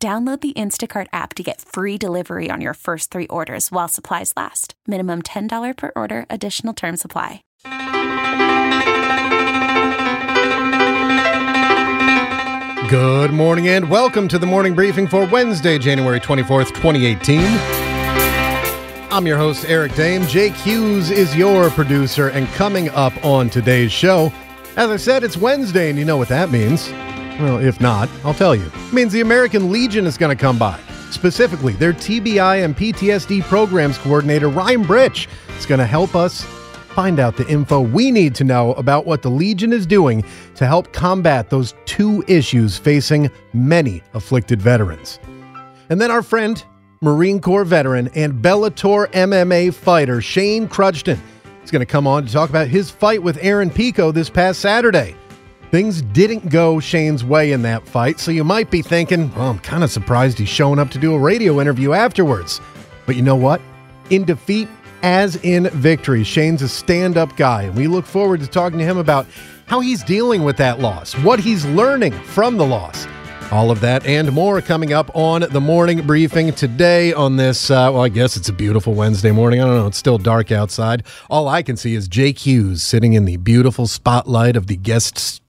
Download the Instacart app to get free delivery on your first three orders while supplies last. Minimum $10 per order, additional term supply. Good morning and welcome to the morning briefing for Wednesday, January 24th, 2018. I'm your host, Eric Dehm. Jake Hughes is your producer, and coming up on today's show, as I said, it's Wednesday, and you know what that means. Well, if not, I'll tell you. It means the American Legion is going to come by. Specifically, their TBI and PTSD programs coordinator, Ryan Britch, is going to help us find out the info we need to know about what the Legion is doing to help combat those two issues facing many afflicted veterans. And then our friend, Marine Corps veteran and Bellator MMA fighter Shane Kruchten is going to come on to talk about his fight with Aaron Pico this past Saturday. Things didn't go Shane's way in that fight, so you might be thinking, well, I'm kind of surprised he's showing up to do a radio interview afterwards. But you know what? In defeat, as in victory, Shane's a stand up guy, and we look forward to talking to him about how he's dealing with that loss, what he's learning from the loss. All of that and more coming up on the morning briefing today on this. Uh, well, I guess it's a beautiful Wednesday morning. I don't know. It's still dark outside. All I can see is Jake Hughes sitting in the beautiful spotlight of the guest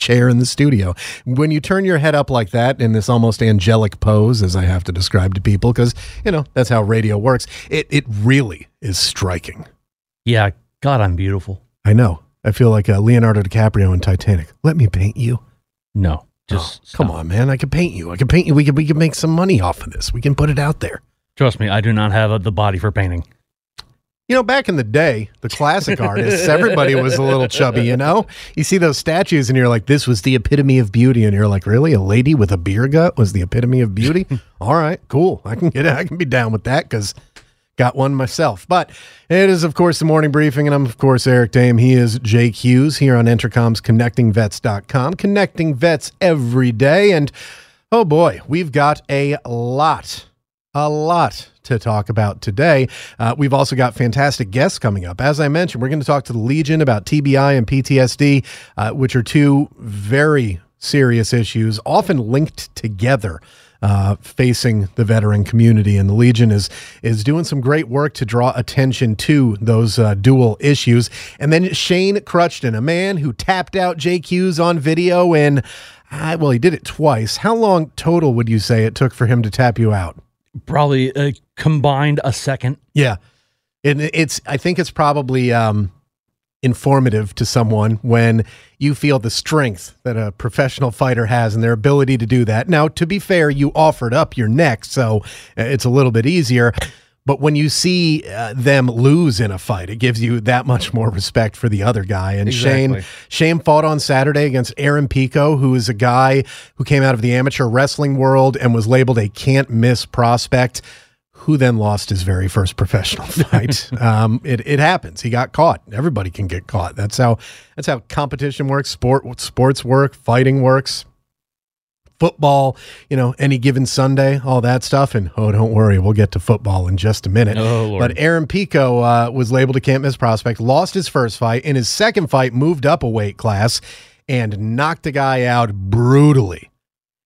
chair in the studio. When you turn your head up like that in this almost angelic pose, as I have to describe to people, because, you know, that's how radio works, it, it really is striking. Yeah, God, I'm beautiful. I know. I feel like uh, Leonardo DiCaprio in Titanic. Let me paint you. No, just oh, come on, man. I can paint you. I can paint you. We can we can make some money off of this. We can put it out there. Trust me, I do not have a, the body for painting. You know, back in the day, the classic artists, everybody was a little chubby, you know? You see those statues and you're like, this was the epitome of beauty. And you're like, really? A lady with a beer gut was the epitome of beauty? All right, cool. I can get it. I can be down with that because got one myself. But it is, of course, the morning briefing. And I'm, of course, Eric Dehm. He is Jake Hughes here on Entercom's ConnectingVets.com, connecting vets every day. And oh boy, we've got a lot, a lot to talk about today. Uh, we've also got fantastic guests coming up. As I mentioned, we're going to talk to the Legion about TBI and PTSD, uh, which are two very serious issues, often linked together. Uh, facing the veteran community, and the Legion is is doing some great work to draw attention to those uh, dual issues. And then Shane Kruchten, a man who tapped out JQs on video, and uh, well, he did it twice. How long total would you say it took for him to tap you out? Probably uh, combined a second. Yeah. And it's, I think it's probably um, informative to someone when you feel the strength that a professional fighter has and their ability to do that. Now, to be fair, you offered up your neck, so uh, it's a little bit easier. But when you see uh, them lose in a fight, it gives you that much more respect for the other guy. And exactly. Shane, Shane fought on Saturday against Aaron Pico, who is a guy who came out of the amateur wrestling world and was labeled a can't miss prospect. Who then lost his very first professional fight? um, it, it happens. He got caught. Everybody can get caught. That's how that's how competition works. Sport sports work. Fighting works football, you know, any given Sunday, all that stuff. And oh, don't worry, we'll get to football in just a minute. Oh, but Aaron Pico uh, was labeled a can't miss prospect, lost his first fight. In his second fight, moved up a weight class and knocked a guy out brutally.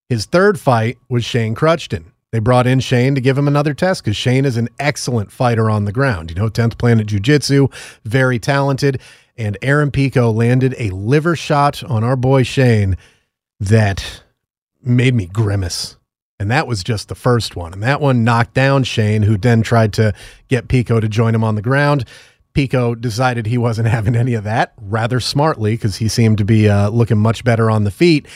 His third fight was Shane Kruchten. They brought in Shane to give him another test because Shane is an excellent fighter on the ground. You know, 10th Planet Jiu Jitsu, very talented. And Aaron Pico landed a liver shot on our boy Shane that made me grimace. And that was just the first one. And that one knocked down Shane, who then tried to get Pico to join him on the ground. Pico decided he wasn't having any of that rather smartly because he seemed to be uh, looking much better on the feet.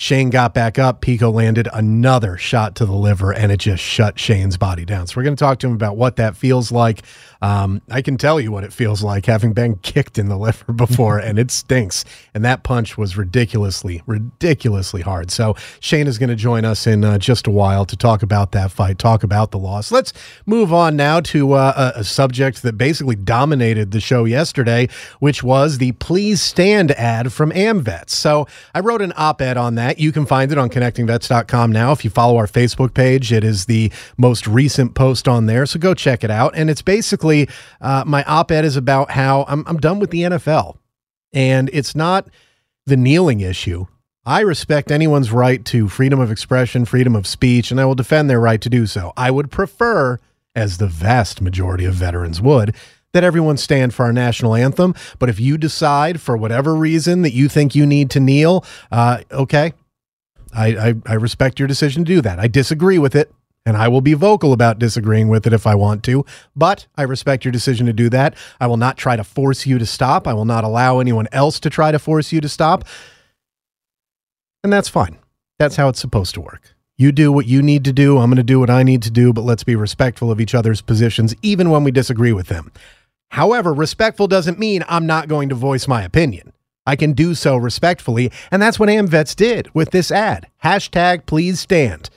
Shane got back up. Pico landed another shot to the liver, and it just shut Shane's body down. So we're going to talk to him about what that feels like. Um, I can tell you what it feels like having been kicked in the liver before, and it stinks. And that punch was ridiculously, ridiculously hard. So Shane is going to join us in uh, just a while to talk about that fight, talk about the loss. Let's move on now to uh, a, a subject that basically dominated the show yesterday, which was the Please Stand ad from AmVets. So I wrote an op ed on that. You can find it on connectingvets.com now. If you follow our Facebook page, it is the most recent post on there. So go check it out. And it's basically uh, my op ed is about how I'm, I'm done with the NFL. And it's not the kneeling issue. I respect anyone's right to freedom of expression, freedom of speech, and I will defend their right to do so. I would prefer, as the vast majority of veterans would, that everyone stand for our national anthem. But if you decide for whatever reason that you think you need to kneel, uh, okay, I, I, I respect your decision to do that. I disagree with it, and I will be vocal about disagreeing with it if I want to. But I respect your decision to do that. I will not try to force you to stop. I will not allow anyone else to try to force you to stop. And that's fine. That's how it's supposed to work. You do what you need to do. I'm going to do what I need to do, but let's be respectful of each other's positions, even when we disagree with them. However, respectful doesn't mean I'm not going to voice my opinion. I can do so respectfully, and that's what AmVets did with this ad. Hashtag please stand.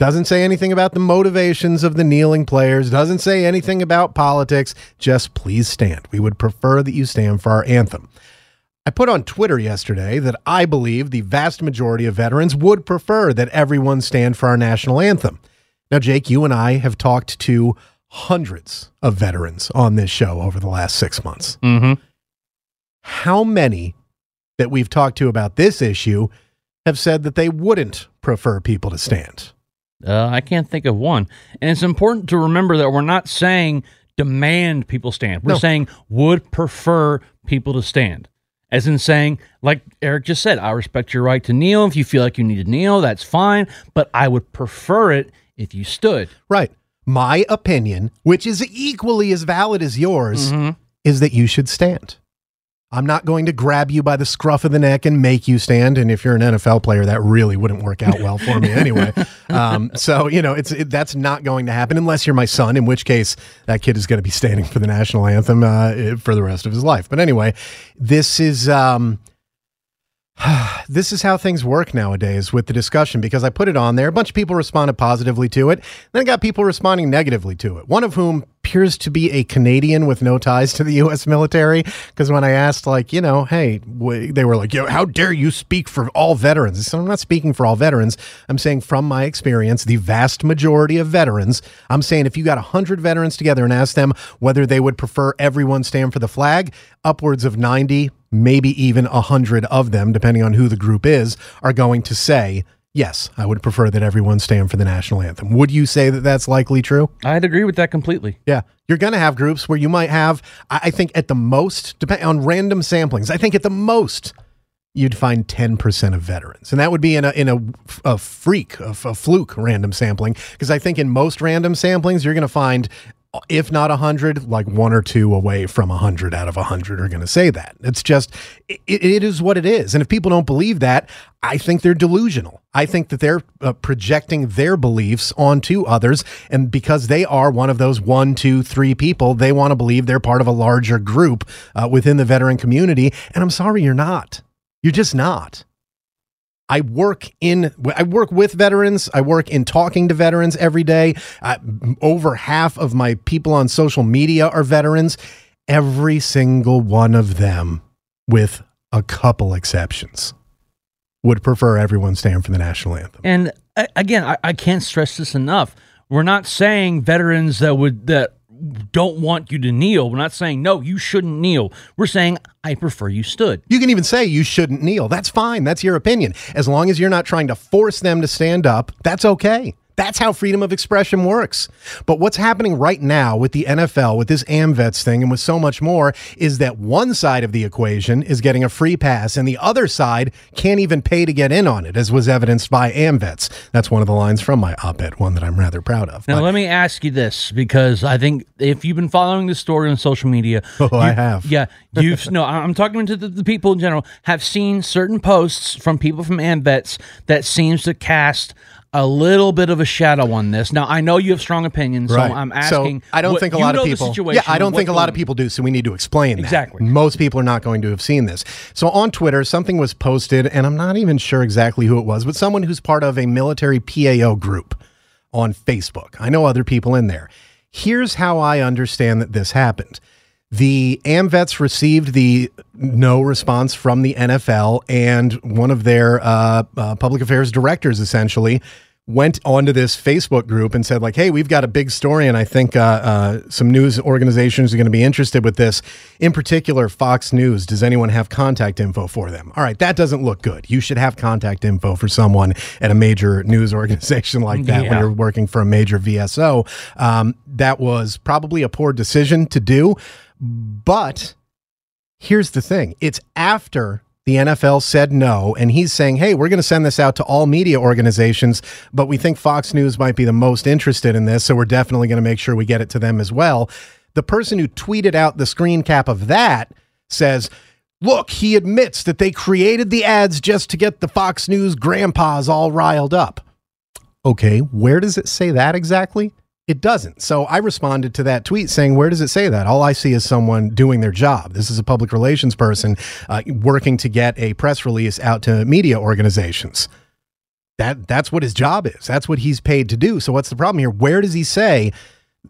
Doesn't say anything about the motivations of the kneeling players, doesn't say anything about politics, just please stand. We would prefer that you stand for our anthem. I put on Twitter yesterday that I believe the vast majority of veterans would prefer that everyone stand for our national anthem. Now, Jake, you and I have talked to hundreds of veterans on this show over the last six months. Mm-hmm. How many that we've talked to about this issue have said that they wouldn't prefer people to stand? Uh, I can't think of one. And it's important to remember that we're not saying demand people stand. We're No. saying would prefer people to stand. As in saying, like Eric just said, I respect your right to kneel. If you feel like you need to kneel, that's fine. But I would prefer it if you stood. Right. My opinion, which is equally as valid as yours, Mhm. is that you should stand. I'm not going to grab you by the scruff of the neck and make you stand. And if you're an NFL player, that really wouldn't work out well for me anyway. Um, so you know, it's it, that's not going to happen unless you're my son, in which case that kid is going to be standing for the national anthem uh, for the rest of his life. But anyway, this is. Um, this is how things work nowadays with the discussion because I put it on there. A bunch of people responded positively to it. Then I got people responding negatively to it. One of whom appears to be a Canadian with no ties to the U.S. military. Because when I asked, like, you know, hey, they were like, Yo, how dare you speak for all veterans? Said, I'm not speaking for all veterans. I'm saying from my experience, the vast majority of veterans, I'm saying if you got 100 veterans together and asked them whether they would prefer everyone stand for the flag, upwards of 90, maybe even a 100 of them, depending on who the group is, are going to say, yes, I would prefer that everyone stand for the national anthem. Would you say that that's likely true? I'd agree with that completely. Yeah. You're going to have groups where you might have, I I think at the most, depending on random samplings, I think at the most, you'd find 10% of veterans. And that would be in a, in a, a freak, a, a fluke random sampling. Because I think in most random samplings, you're going to find, if not 100, like one or two away from 100 out of 100 are going to say that. It's just, it, it is what it is. And if people don't believe that, I think they're delusional. I think that they're uh, projecting their beliefs onto others. And because they are one of those one, two, three people, they want to believe they're part of a larger group uh, within the veteran community. And I'm sorry, you're not. You're just not. I work in I work with veterans. I work in talking to veterans every day. Uh, over half of my people on social media are veterans. Every single one of them, with a couple exceptions, would prefer everyone stand for the national anthem. And uh, again, I, I can't stress this enough. We're not saying veterans that would that don't want you to kneel. We're not saying no, you shouldn't kneel. We're saying I prefer you stood. You can even say you shouldn't kneel. That's fine. That's your opinion. As long as you're not trying to force them to stand up, that's okay. That's how freedom of expression works. But what's happening right now with the NFL, with this AmVets thing, and with so much more, is that one side of the equation is getting a free pass, and the other side can't even pay to get in on it, as was evidenced by AmVets. That's one of the lines from my op ed, one that I'm rather proud of. Now, But- let me ask you this because I think if you've been following the story on social media, oh, I have. Yeah, you've no. I'm talking to the, the people in general. Have seen certain posts from people from AmVets that seems to cast a little bit of a shadow on this. Now, I know you have strong opinions, so I'm asking. So I don't what- think a lot of people. Yeah, I don't think a lot of people do. So we need to explain that. Exactly. Most people are not going to have seen this. So on Twitter, something was posted, and I'm not even sure exactly who it was, but someone who's part of a military PAO group on Facebook. I know other people in there. Here's how I understand that this happened. The AmVets received the no response from the NFL, and one of their uh, uh, public affairs directors essentially went onto this Facebook group and said, like, "Hey, we've got a big story, and I think uh, uh, some news organizations are going to be interested with this. In particular, Fox News. Does anyone have contact info for them? All right, that doesn't look good. You should have contact info for someone at a major news organization like that when you're working for a major VSO. Um, that was probably a poor decision to do, but here's the thing it's after the NFL said no, and he's saying, hey, we're going to send this out to all media organizations, but we think Fox News might be the most interested in this, so we're definitely going to make sure we get it to them as well. The person who tweeted out the screen cap of that says, look, he admits that they created the ads just to get the Fox News grandpas all riled up. Okay, where does it say that exactly? It doesn't. So I responded to that tweet saying, Where does it say that? All I see is someone doing their job. This is a public relations person uh, working to get a press release out to media organizations. That that's what his job is. That's what he's paid to do. So what's the problem here? Where does he say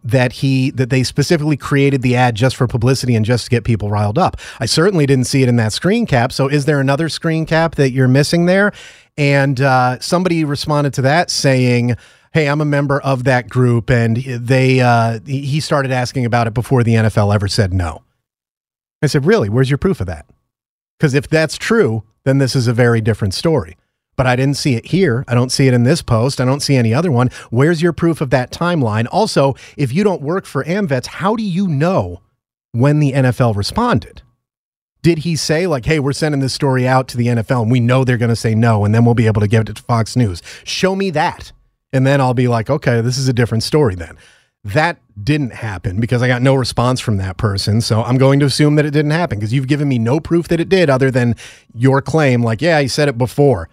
that he that they specifically created the ad just for publicity and just to get people riled up? I certainly didn't see it in that screen cap. So is there another screen cap that you're missing there? And uh, somebody responded to that saying, "Hey, I'm a member of that group," and they uh, he started asking about it before the NFL ever said no. I said, "Really? Where's your proof of that?" Because if that's true, then this is a very different story. But I didn't see it here. I don't see it in this post. I don't see any other one. Where's your proof of that timeline? Also, if you don't work for AmVets, how do you know when the NFL responded? Did he say, like, hey, we're sending this story out to the NFL and we know they're going to say no, and then we'll be able to give it to Fox News? Show me that. And then I'll be like, okay, this is a different story then. That didn't happen because I got no response from that person. So I'm going to assume that it didn't happen because you've given me no proof that it did other than your claim, like, yeah, he said it before.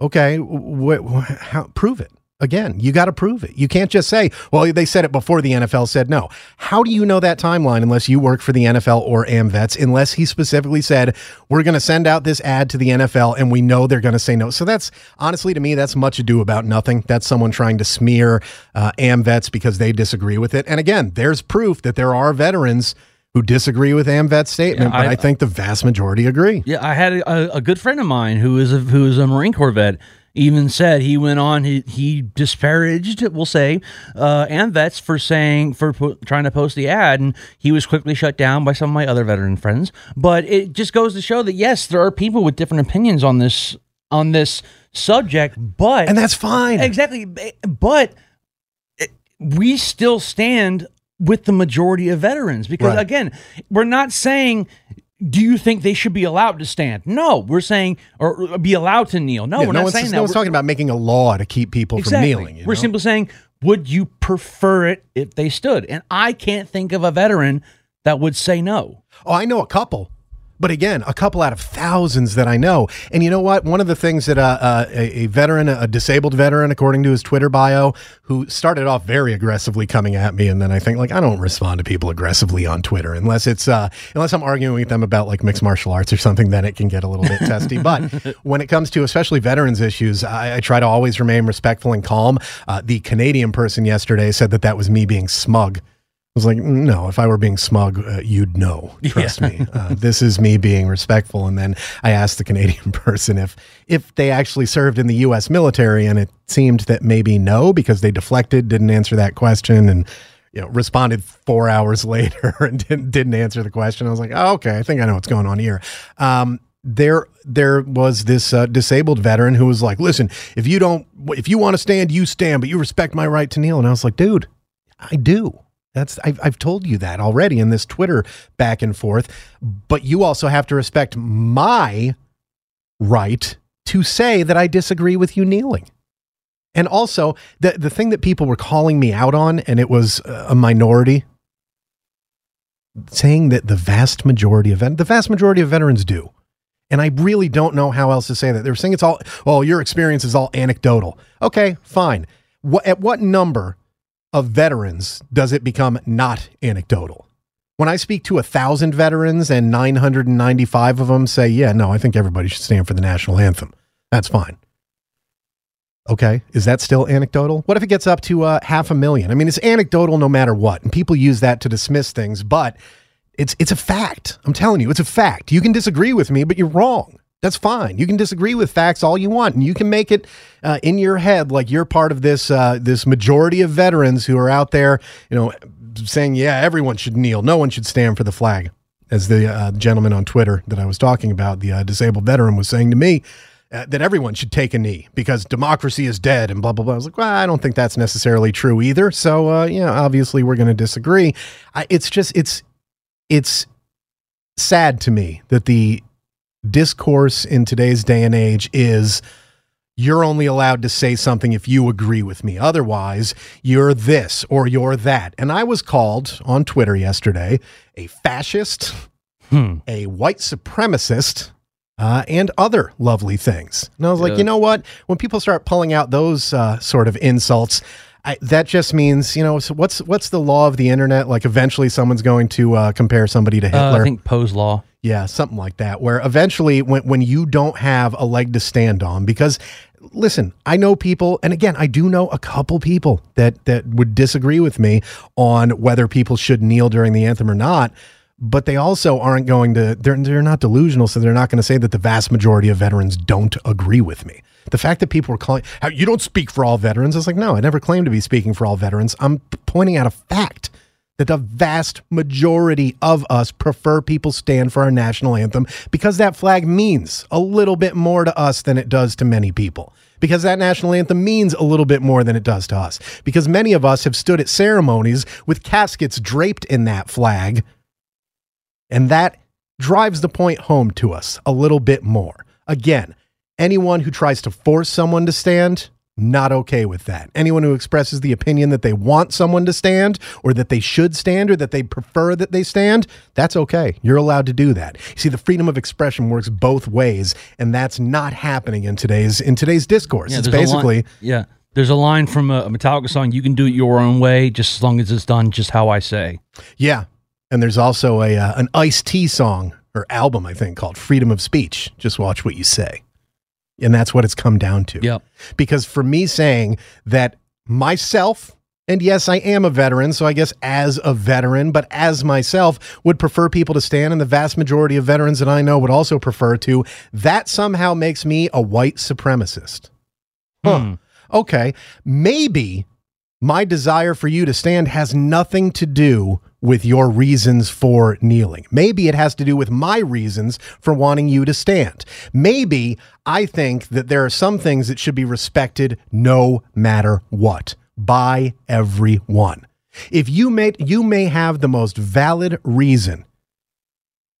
Okay, wh- wh- how, prove it. Again, you got to prove it. You can't just say, well, they said it before the NFL said no. How do you know that timeline unless you work for the NFL or AmVets, unless he specifically said, we're going to send out this ad to the NFL and we know they're going to say no? So that's honestly, to me, that's much ado about nothing. That's someone trying to smear uh, AmVets because they disagree with it. And again, there's proof that there are veterans who disagree with AmVet's statement, Yeah, but I- I think the vast majority agree. Yeah, I had a, a good friend of mine who is a, who is a Marine Corps vet. Even said he went on he he disparaged we'll say uh, AmVets for saying for po- trying to post the ad and he was quickly shut down by some of my other veteran friends. But it just goes to show that yes, there are people with different opinions on this on this subject. But And that's fine. exactly, but it- we still stand with the majority of veterans because Right. again, we're not saying do you think they should be allowed to stand? No, we're saying or be allowed to kneel. No, Yeah, we're no not one's, saying that. no one's We're- talking about making a law to keep people exactly. from kneeling. we're know? simply saying, would you prefer it if they stood? And I can't think of a veteran that would say no. Oh, I know a couple. But again, a couple out of thousands that I know. And you know what? One of the things that uh, uh, a, veteran, a disabled veteran, according to his Twitter bio, who started off very aggressively coming at me, and then I think like I don't respond to people aggressively on Twitter unless it's uh, unless I'm arguing with them about like mixed martial arts or something. Then it can get a little bit testy. But when it comes to especially veterans issues, I, I try to always remain respectful and calm. Uh, the Canadian person yesterday said that that was me being smug. I was like, no, if I were being smug, uh, you'd know. Trust me. Uh, this is me being respectful. And then I asked the Canadian person if if they actually served in the U.S. military, and it seemed that maybe no, because they deflected, didn't answer that question, and you know responded four hours later and didn't didn't answer the question. I was like, oh, okay, I think I know what's going on here. Um, there there was this uh, disabled veteran who was like, "Listen, if you don't, if you want to stand, you stand, but you respect my right to kneel." And I was like, "Dude, I do." That's I've, I've told you that already in this Twitter back and forth, but you also have to respect my right to say that I disagree with you kneeling. And also, the the thing that people were calling me out on, and it was a minority, saying that the vast majority of the vast majority of veterans do. And I really don't know how else to say that. They're saying it's all, well, your experience is all anecdotal. Okay, fine. What, at what number of veterans does it become not anecdotal? When I speak to a thousand veterans and 995 of them say, yeah, no, I think everybody should stand for the national anthem. That's fine. Okay. Is that still anecdotal? What if it gets up to uh, half a million? I mean, it's anecdotal no matter what. And people use that to dismiss things, but it's it's a fact. I'm telling you, it's a fact. You can disagree with me, but you're wrong. That's fine. You can disagree with facts all you want, and you can make it uh, in your head like you're part of this uh, this majority of veterans who are out there, you know, saying, "Yeah, everyone should kneel. No one should stand for the flag." As the uh, gentleman on Twitter that I was talking about, the uh, disabled veteran was saying to me, uh, that everyone should take a knee because democracy is dead and blah blah blah. I was like, well, I don't think that's necessarily true either. So uh, yeah, obviously we're going to disagree. I, it's just it's it's sad to me that the discourse in today's day and age is you're only allowed to say something if you agree with me. Otherwise, you're this or you're that. And I was called on Twitter yesterday a fascist, hmm. a white supremacist, uh, and other lovely things. And I was like, you know what? When people start pulling out those uh, sort of insults, I, that just means you know so what's what's the law of the internet? Like eventually someone's going to uh, compare somebody to Hitler. Uh, I think Poe's law. Yeah, something like that. Where eventually, when when you don't have a leg to stand on, because listen, I know people, and again, I do know a couple people that that would disagree with me on whether people should kneel during the anthem or not but they also aren't going to they're they're not delusional so they're not going to say that the vast majority of veterans don't agree with me the fact that people were calling how you don't speak for all veterans is like no i never claimed to be speaking for all veterans i'm pointing out a fact that the vast majority of us prefer people stand for our national anthem because that flag means a little bit more to us than it does to many people because that national anthem means a little bit more than it does to us. Because many of us have stood at ceremonies with caskets draped in that flag and that drives the point home to us a little bit more. Again, anyone who tries to force someone to stand, not okay with that. Anyone who expresses the opinion that they want someone to stand or that they should stand or that they prefer that they stand, that's okay. You're allowed to do that. You see the freedom of expression works both ways and that's not happening in today's in today's discourse. Yeah, it's basically line, Yeah. There's a line from a Metallica song, you can do it your own way just as long as it's done just how I say. Yeah, and there's also a uh, an Ice T song or album, I think, called Freedom of Speech. Just watch what you say. And that's what it's come down to. Yep. Because for me saying that myself, and yes, I am a veteran, so I guess as a veteran, but as myself, would prefer people to stand, and the vast majority of veterans that I know would also prefer to, that somehow makes me a white supremacist. Huh. Hmm. Okay. Maybe my desire for you to stand has nothing to do with your reasons for kneeling. Maybe it has to do with my reasons for wanting you to stand. Maybe I think that there are some things that should be respected no matter what by everyone. If you may you may have the most valid reason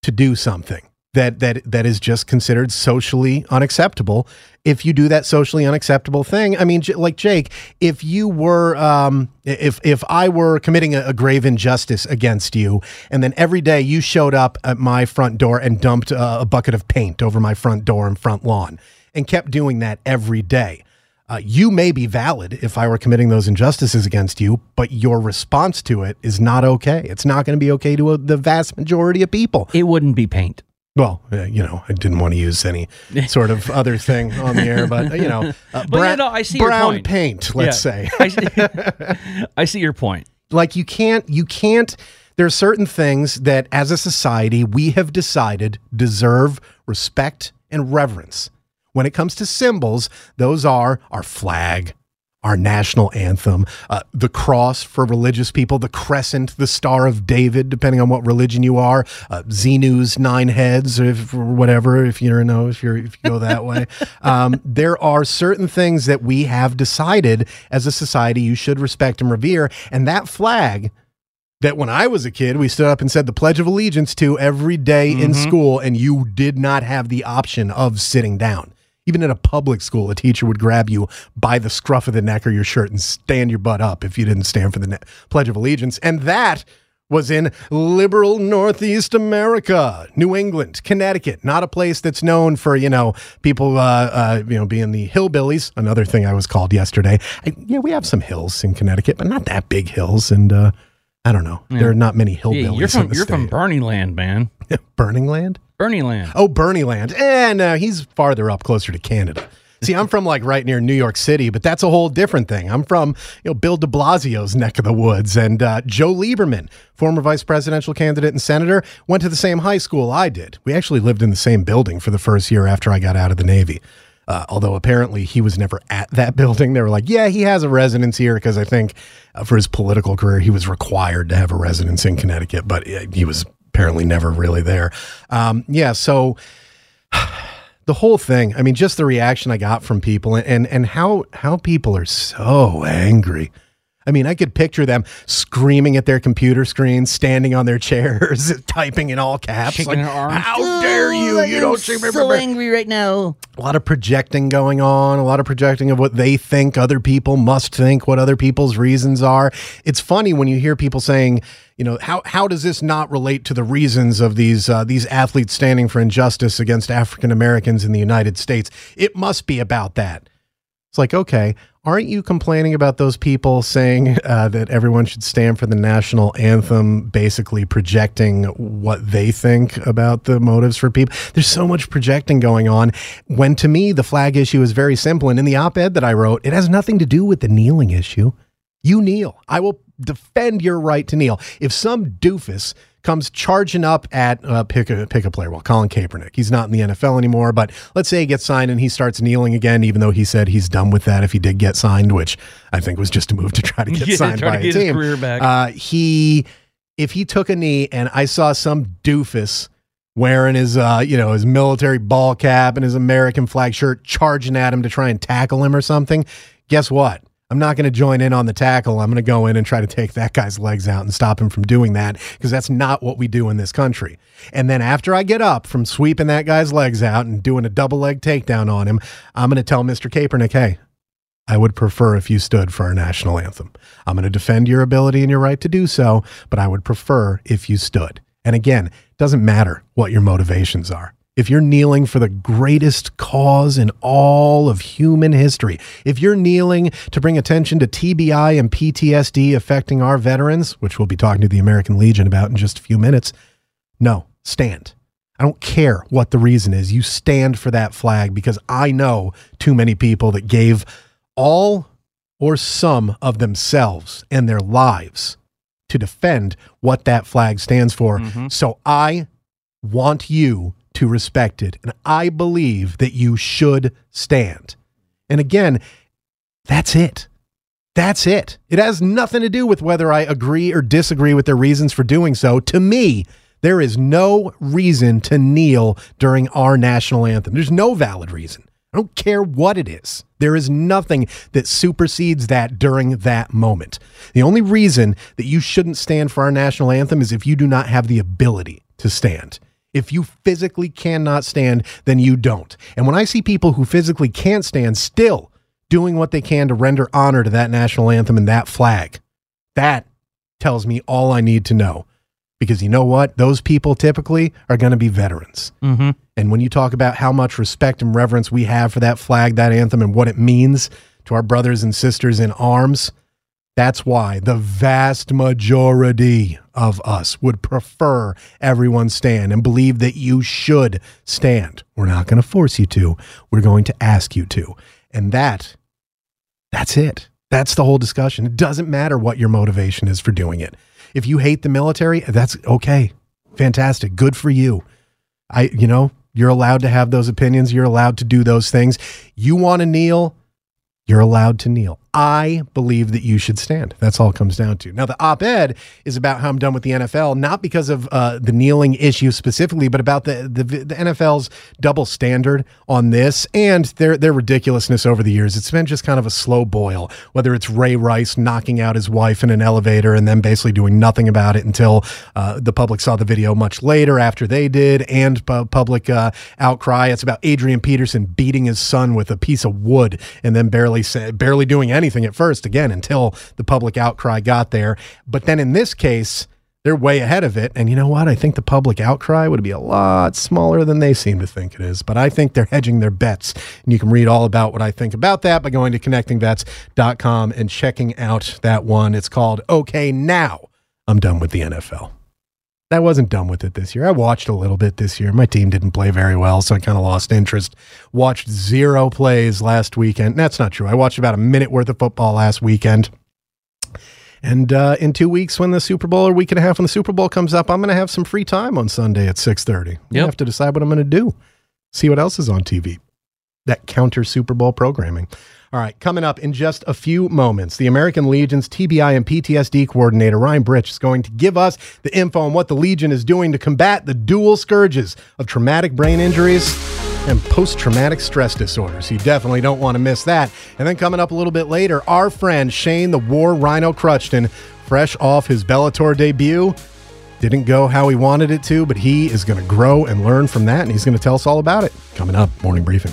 to do something that that that is just considered socially unacceptable if you do that socially unacceptable thing i mean like jake if you were um, if if i were committing a, a, grave injustice against you and then every day you showed up at my front door and dumped a, bucket of paint over my front door and front lawn and kept doing that every day uh, you may be valid if I were committing those injustices against you, but your response to it is not okay. It's not going to be okay to a, the vast majority of people. It wouldn't be paint. Well, you know, I didn't want to use any sort of other thing on the air, but you know, uh, bra- you know, I see brown paint, let's yeah. say. I, see, I see your point. Like you can't, you can't. There are certain things that, as a society, we have decided deserve respect and reverence. When it comes to symbols, those are our flag, our national anthem, uh, the cross for religious people, the crescent, the Star of David, depending on what religion you are, uh, Xenu's nine heads, or, if, or whatever. If you don't know, if you're if you go that way, um, there are certain things that we have decided as a society you should respect and revere, and that flag. That when I was a kid, we stood up and said the Pledge of Allegiance to every day in school, and you did not have the option of sitting down. Even in a public school, a teacher would grab you by the scruff of the neck or your shirt and stand your butt up if you didn't stand for the ne- Pledge of Allegiance. And that was in liberal Northeast America, New England, Connecticut, not a place that's known for, you know, people, uh, uh, you know, being the hillbillies. Another thing I was called yesterday. I, yeah, we have some hills in Connecticut, but not that big hills. And, uh, I don't know. There are not many hillbillies. Yeah, you're in from you're from state. Bernie Land, man. Burning Land? Bernie Land. Oh, Bernie Land. And uh, he's farther up, closer to Canada. See, I'm from like right near New York City, but that's a whole different thing. I'm from, you know, Bill de Blasio's neck of the woods. And uh, Joe Lieberman, former vice presidential candidate and senator, went to the same high school I did. We actually lived in the same building for the first year after I got out of the Navy. Uh, although apparently he was never at that building. They were like, yeah, he has a residence here because I think uh, for his political career, he was required to have a residence in Connecticut, but uh, he was apparently never really there. Um, yeah, so the whole thing i mean just the reaction i got from people and and, and how how people are so angry i mean i could picture them screaming at their computer screens standing on their chairs typing in all caps like, their arms. how dare you you don't see me so angry right now. a lot of projecting going on, a lot of projecting of what they think other people must think, what other people's reasons are. It's funny when you hear people saying, you know, how how does this not relate to the reasons of these uh, these athletes standing for injustice against African Americans in the United States? It must be about that. It's like, okay, aren't you complaining about those people saying uh, that everyone should stand for the national anthem, basically projecting what they think about the motives for people? There's so much projecting going on. When to me, the flag issue is very simple. And in the op ed that I wrote, it has nothing to do with the kneeling issue. You kneel. I will defend your right to kneel. If some doofus comes charging up at uh, pick a pick a player, well, Colin Kaepernick, he's not in the NFL anymore, but let's say he gets signed and he starts kneeling again, even though he said he's done with that if he did get signed, which I think was just a move to try to get Yeah, signed by a get his team. career back. Uh, he, if he took a knee and I saw some doofus wearing his uh, you know his military ball cap and his American flag shirt charging at him to try and tackle him or something, guess what? I'm not going to join in on the tackle. I'm going to go in and try to take that guy's legs out and stop him from doing that because that's not what we do in this country. And then after I get up from sweeping that guy's legs out and doing a double leg takedown on him, I'm going to tell Mr. Kaepernick, hey, I would prefer if you stood for our national anthem. I'm going to defend your ability and your right to do so, but I would prefer if you stood. And again, it doesn't matter what your motivations are. If you're kneeling for the greatest cause in all of human history, if you're kneeling to bring attention to TBI and PTSD affecting our veterans, which we'll be talking to the American Legion about in just a few minutes, no, stand. I don't care what the reason is. You stand for that flag because I know too many people that gave all or some of themselves and their lives to defend what that flag stands for. Mm-hmm. So I want you to respect it. And I believe that you should stand. And again, that's it. That's it. It has nothing to do with whether I agree or disagree with their reasons for doing so. To me, there is no reason to kneel during our national anthem. There's no valid reason. I don't care what it is. There is nothing that supersedes that during that moment. The only reason that you shouldn't stand for our national anthem is if you do not have the ability to stand. If you physically cannot stand, then you don't. And when I see people who physically can't stand still doing what they can to render honor to that national anthem and that flag, that tells me all I need to know. Because you know what? Those people typically are going to be veterans. Mm-hmm. And when you talk about how much respect and reverence we have for that flag, that anthem, and what it means to our brothers and sisters in arms, that's why the vast majority of us would prefer everyone stand and believe that you should stand. We're not going to force you to. We're going to ask you to. And that, that's it. That's the whole discussion. It doesn't matter what your motivation is for doing it. If you hate the military, that's okay. Fantastic. Good for you. I, you know, you're allowed to have those opinions. You're allowed to do those things. You want to kneel, you're allowed to kneel. I believe that you should stand. That's all it comes down to. Now, the op ed is about how I'm done with the NFL, not because of uh, the kneeling issue specifically, but about the, the, the NFL's double standard on this and their, their ridiculousness over the years. It's been just kind of a slow boil, whether it's Ray Rice knocking out his wife in an elevator and then basically doing nothing about it until uh, the public saw the video much later after they did, and pu- public uh, outcry. It's about Adrian Peterson beating his son with a piece of wood and then barely barely doing anything anything at first, again, until the public outcry got there. But then in this case, they're way ahead of it. And you know what? I think the public outcry would be a lot smaller than they seem to think it is. But I think they're hedging their bets. And you can read all about what I think about that by going to connectingvets.com and checking out that one. It's called Okay Now I'm Done with the NFL. I wasn't done with it this year. I watched a little bit this year. My team didn't play very well, so I kind of lost interest. Watched zero plays last weekend. That's not true. I watched about a minute worth of football last weekend. And uh, in two weeks, when the Super Bowl or week and a half when the Super Bowl comes up, I'm going to have some free time on Sunday at six thirty. I have to decide what I'm going to do. See what else is on TV. That counter Super Bowl programming. All right, coming up in just a few moments, the American Legion's TBI and PTSD coordinator, Ryan Britch, is going to give us the info on what the Legion is doing to combat the dual scourges of traumatic brain injuries and post traumatic stress disorders. You definitely don't want to miss that. And then coming up a little bit later, our friend Shane the War Rhino Kruchten, fresh off his Bellator debut, didn't go how he wanted it to, but he is going to grow and learn from that, and he's going to tell us all about it. Coming up, morning briefing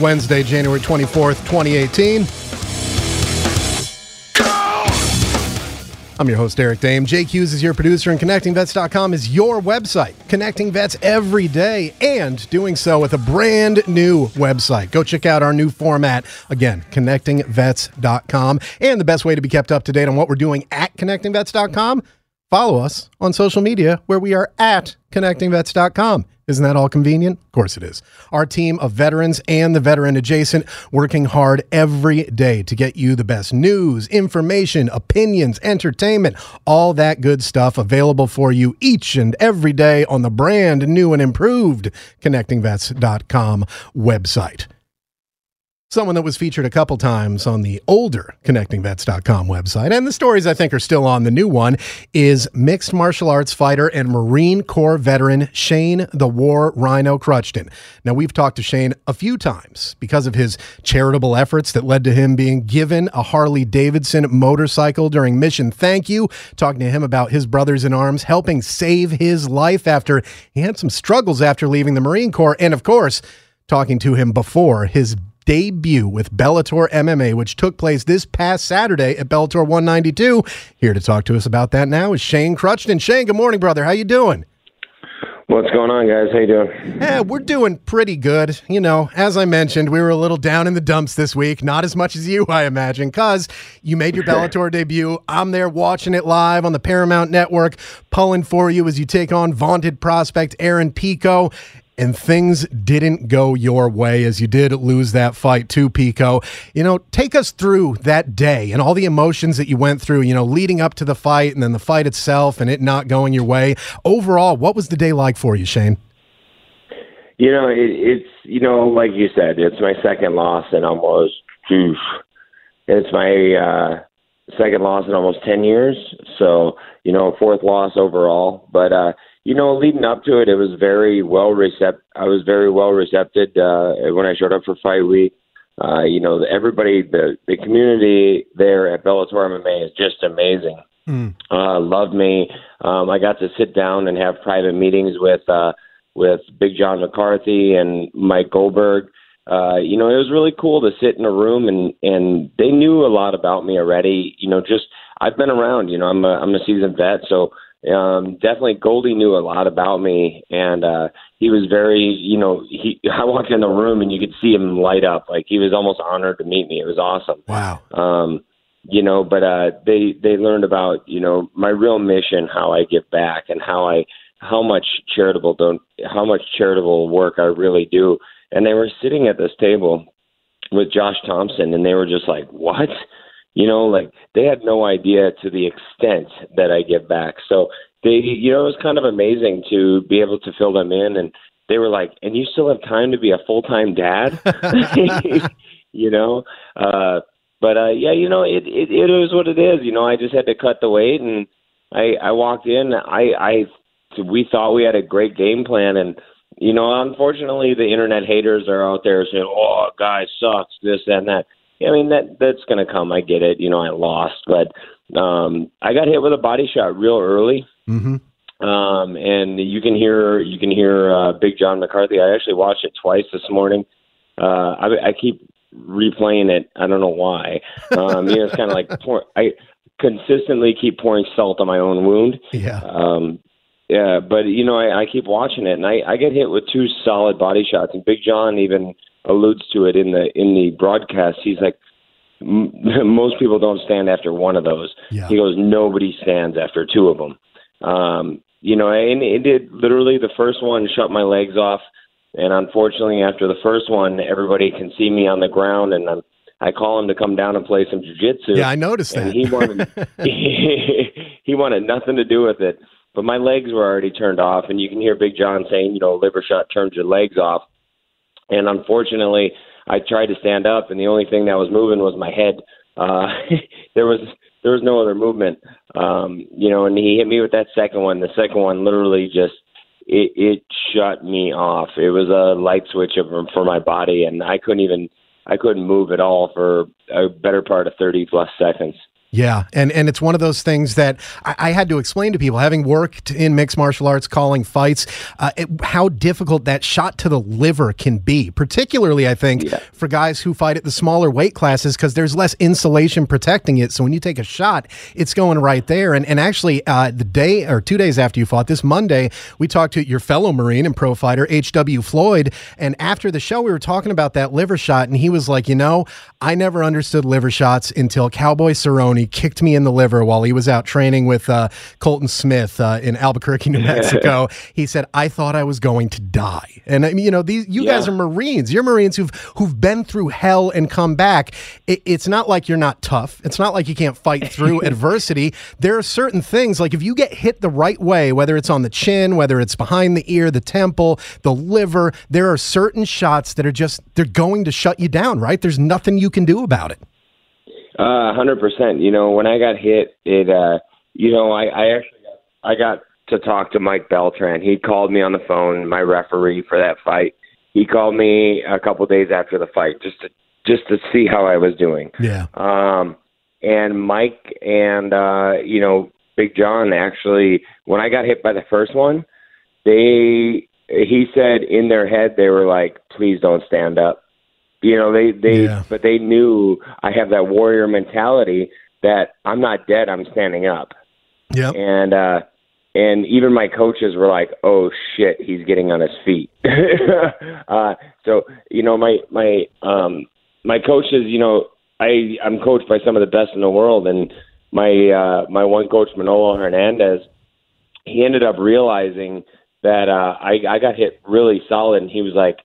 Wednesday, January 24th, 2018. I'm your host, Eric Dehm. Jake Hughes is your producer, and ConnectingVets.com is your website, connecting vets every day, and doing so with a brand new website. Go check out our new format. Again, ConnectingVets.com. And the best way to be kept up to date on what we're doing at ConnectingVets.com, follow us on social media where we are at ConnectingVets.com. Isn't that all convenient? Of course it is. Our team of veterans and the veteran adjacent working hard every day to get you the best news, information, opinions, entertainment, all that good stuff available for you each and every day on the brand new and improved connectingvets.com website. Someone that was featured a couple times on the older connectingvets.com website, and the stories I think are still on. The new one, is mixed martial arts fighter and Marine Corps veteran Shane the War Rhino Kruchten. Now, we've talked to Shane a few times because of his charitable efforts that led to him being given a Harley Davidson motorcycle during Mission Thank You, talking to him about his brothers in arms helping save his life after he had some struggles after leaving the Marine Corps, and of course, talking to him before his debut with Bellator MMA, which took place this past Saturday at Bellator 192. Here to talk to us about that now is Shane Kruchten. Shane, good morning, brother. How you doing? What's going on, guys? How you doing? Yeah, we're doing pretty good. You know, as I mentioned, we were a little down in the dumps this week. Not as much as you, I imagine, because you made your Bellator debut. I'm there watching it live on the Paramount Network, pulling for you as you take on vaunted prospect Aaron Pico and things didn't go your way as you did lose that fight to Pico. You know, take us through that day and all the emotions that you went through, you know, leading up to the fight and then the fight itself and it not going your way. Overall, what was the day like for you, Shane? You know, it, it's, you know, like you said, it's my second loss in almost, oof, it's my uh, second loss in almost 10 years. So, you know, fourth loss overall. But, uh, you know, leading up to it, it was very well received. I was very well received uh, when I showed up for fight week. Uh, you know, everybody, the the community there at Bellator MMA is just amazing. Mm. Uh, loved me. Um, I got to sit down and have private meetings with uh, with Big John McCarthy and Mike Goldberg. Uh, you know, it was really cool to sit in a room and and they knew a lot about me already. You know, just I've been around. You know, I'm a I'm a seasoned vet, so um, definitely Goldie knew a lot about me, and uh, he was very, you know, he. I walked in the room and you could see him light up, like he was almost honored to meet me. It was awesome. Wow. Um, you know, but uh, they they learned about you know my real mission, how I give back, and how I how much charitable don't how much charitable work I really do. And they were sitting at this table with Josh Thomson, and they were just like, "What?" You know, like they had no idea to the extent that I give back. So they, you know, it was kind of amazing to be able to fill them in, and they were like, "And you still have time to be a full time dad?" you know, uh, but uh, yeah, you know, it, it it is what it is. You know, I just had to cut the weight, and I I walked in. I I we thought we had a great game plan, and you know, unfortunately, the internet haters are out there saying, "Oh, guy sucks," this and that. I mean, that that's going to come. I get it. You know, I lost, but um, I got hit with a body shot real early. Mm-hmm. Um, and you can hear you can hear uh, Big John McCarthy. I actually watched it twice this morning. Uh, I, I keep replaying it. I don't know why. Um, you know, it's kind of like pour, I consistently keep pouring salt on my own wound. Yeah. Um, yeah, but you know, I, I keep watching it, and I, I get hit with two solid body shots. And Big John even alludes to it in the in the broadcast. He's like, m- most people don't stand after one of those. Yeah. He goes, nobody stands after two of them. Um, you know, and it did literally the first one shut my legs off, and unfortunately, after the first one, everybody can see me on the ground, and I'm, I call him to come down and play some jujitsu. Yeah, I noticed and that. he wanted he wanted nothing to do with it. But my legs were already turned off, and you can hear Big John saying, you know, liver shot turns your legs off. And unfortunately, I tried to stand up, and the only thing that was moving was my head. Uh, there was there was no other movement, um, you know. And he hit me with that second one. The second one literally just it, it shut me off. It was a light switch of, for my body, and I couldn't even I couldn't move at all for a better part of thirty plus seconds. Yeah, and and it's one of those things that I, I had to explain to people, having worked in mixed martial arts, calling fights, uh, it, how difficult that shot to the liver can be. Particularly, I think Yeah. for guys who fight at the smaller weight classes because there's less insulation protecting it. So when you take a shot, it's going right there. And and actually, uh, the day or two days after you fought, this Monday, we talked to your fellow Marine and pro fighter H.W. Floyd, and after the show, we were talking about that liver shot, and he was like, you know, I never understood liver shots until Cowboy Cerrone kicked me in the liver while he was out training with uh, Colton Smith uh, in Albuquerque, New Mexico. he said, I thought I was going to die. And I mean, you know, these you guys are Marines. You're Marines who've who've been through hell and come back. It, it's not like you're not tough. It's not like you can't fight through adversity. There are certain things like if you get hit the right way, whether it's on the chin, whether it's behind the ear, the temple, the liver, there are certain shots that are just they're going to shut you down. Right? There's nothing you can do about it. Uh, hundred percent. You know, when I got hit, it. uh You know, I, I actually got, I got to talk to Mike Beltran. He called me on the phone, my referee for that fight. He called me a couple days after the fight just to just to see how I was doing. Yeah. Um, and Mike and uh, you know Big John actually, when I got hit by the first one, they he said in their head they were like, "Please don't stand up." You know, they they Yeah. but they knew I have that warrior mentality that I'm not dead, I'm standing up. Yeah. And uh and even my coaches were like, "Oh shit, he's getting on his feet." uh so, you know, my my um my coaches, you know, I I'm coached by some of the best in the world and my uh my one coach Manolo Hernandez, he ended up realizing that uh I I got hit really solid and he was like,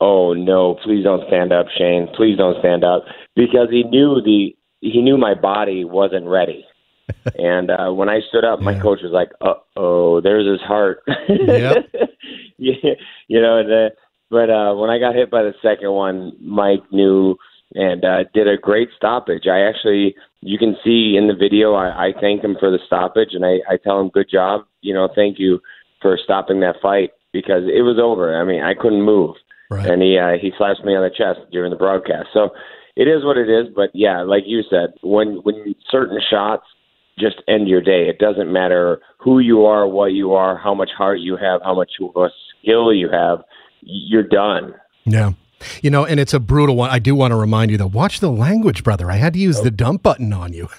"Oh no, please don't stand up, Shane. Please don't stand up." Because he knew the he knew my body wasn't ready. and uh when I stood up, my Yeah. coach was like, "Uh oh, there's his heart." Yep. yeah, you know, and, uh, but uh when I got hit by the second one, Mike knew and uh did a great stoppage. I actually you can see in the video I, I thank him for the stoppage and I, I tell him good job, you know, thank you for stopping that fight because it was over. I mean, I couldn't move. Right. And he uh, he slapped me on the chest during the broadcast. So it is what it is, but yeah, like you said, when when certain shots just end your day. It doesn't matter who you are, what you are, how much heart you have, how much skill you have. You're done. Yeah. You know, and it's a brutal one. I do want to remind you though. Watch the language, brother. I had to use the dump button on you.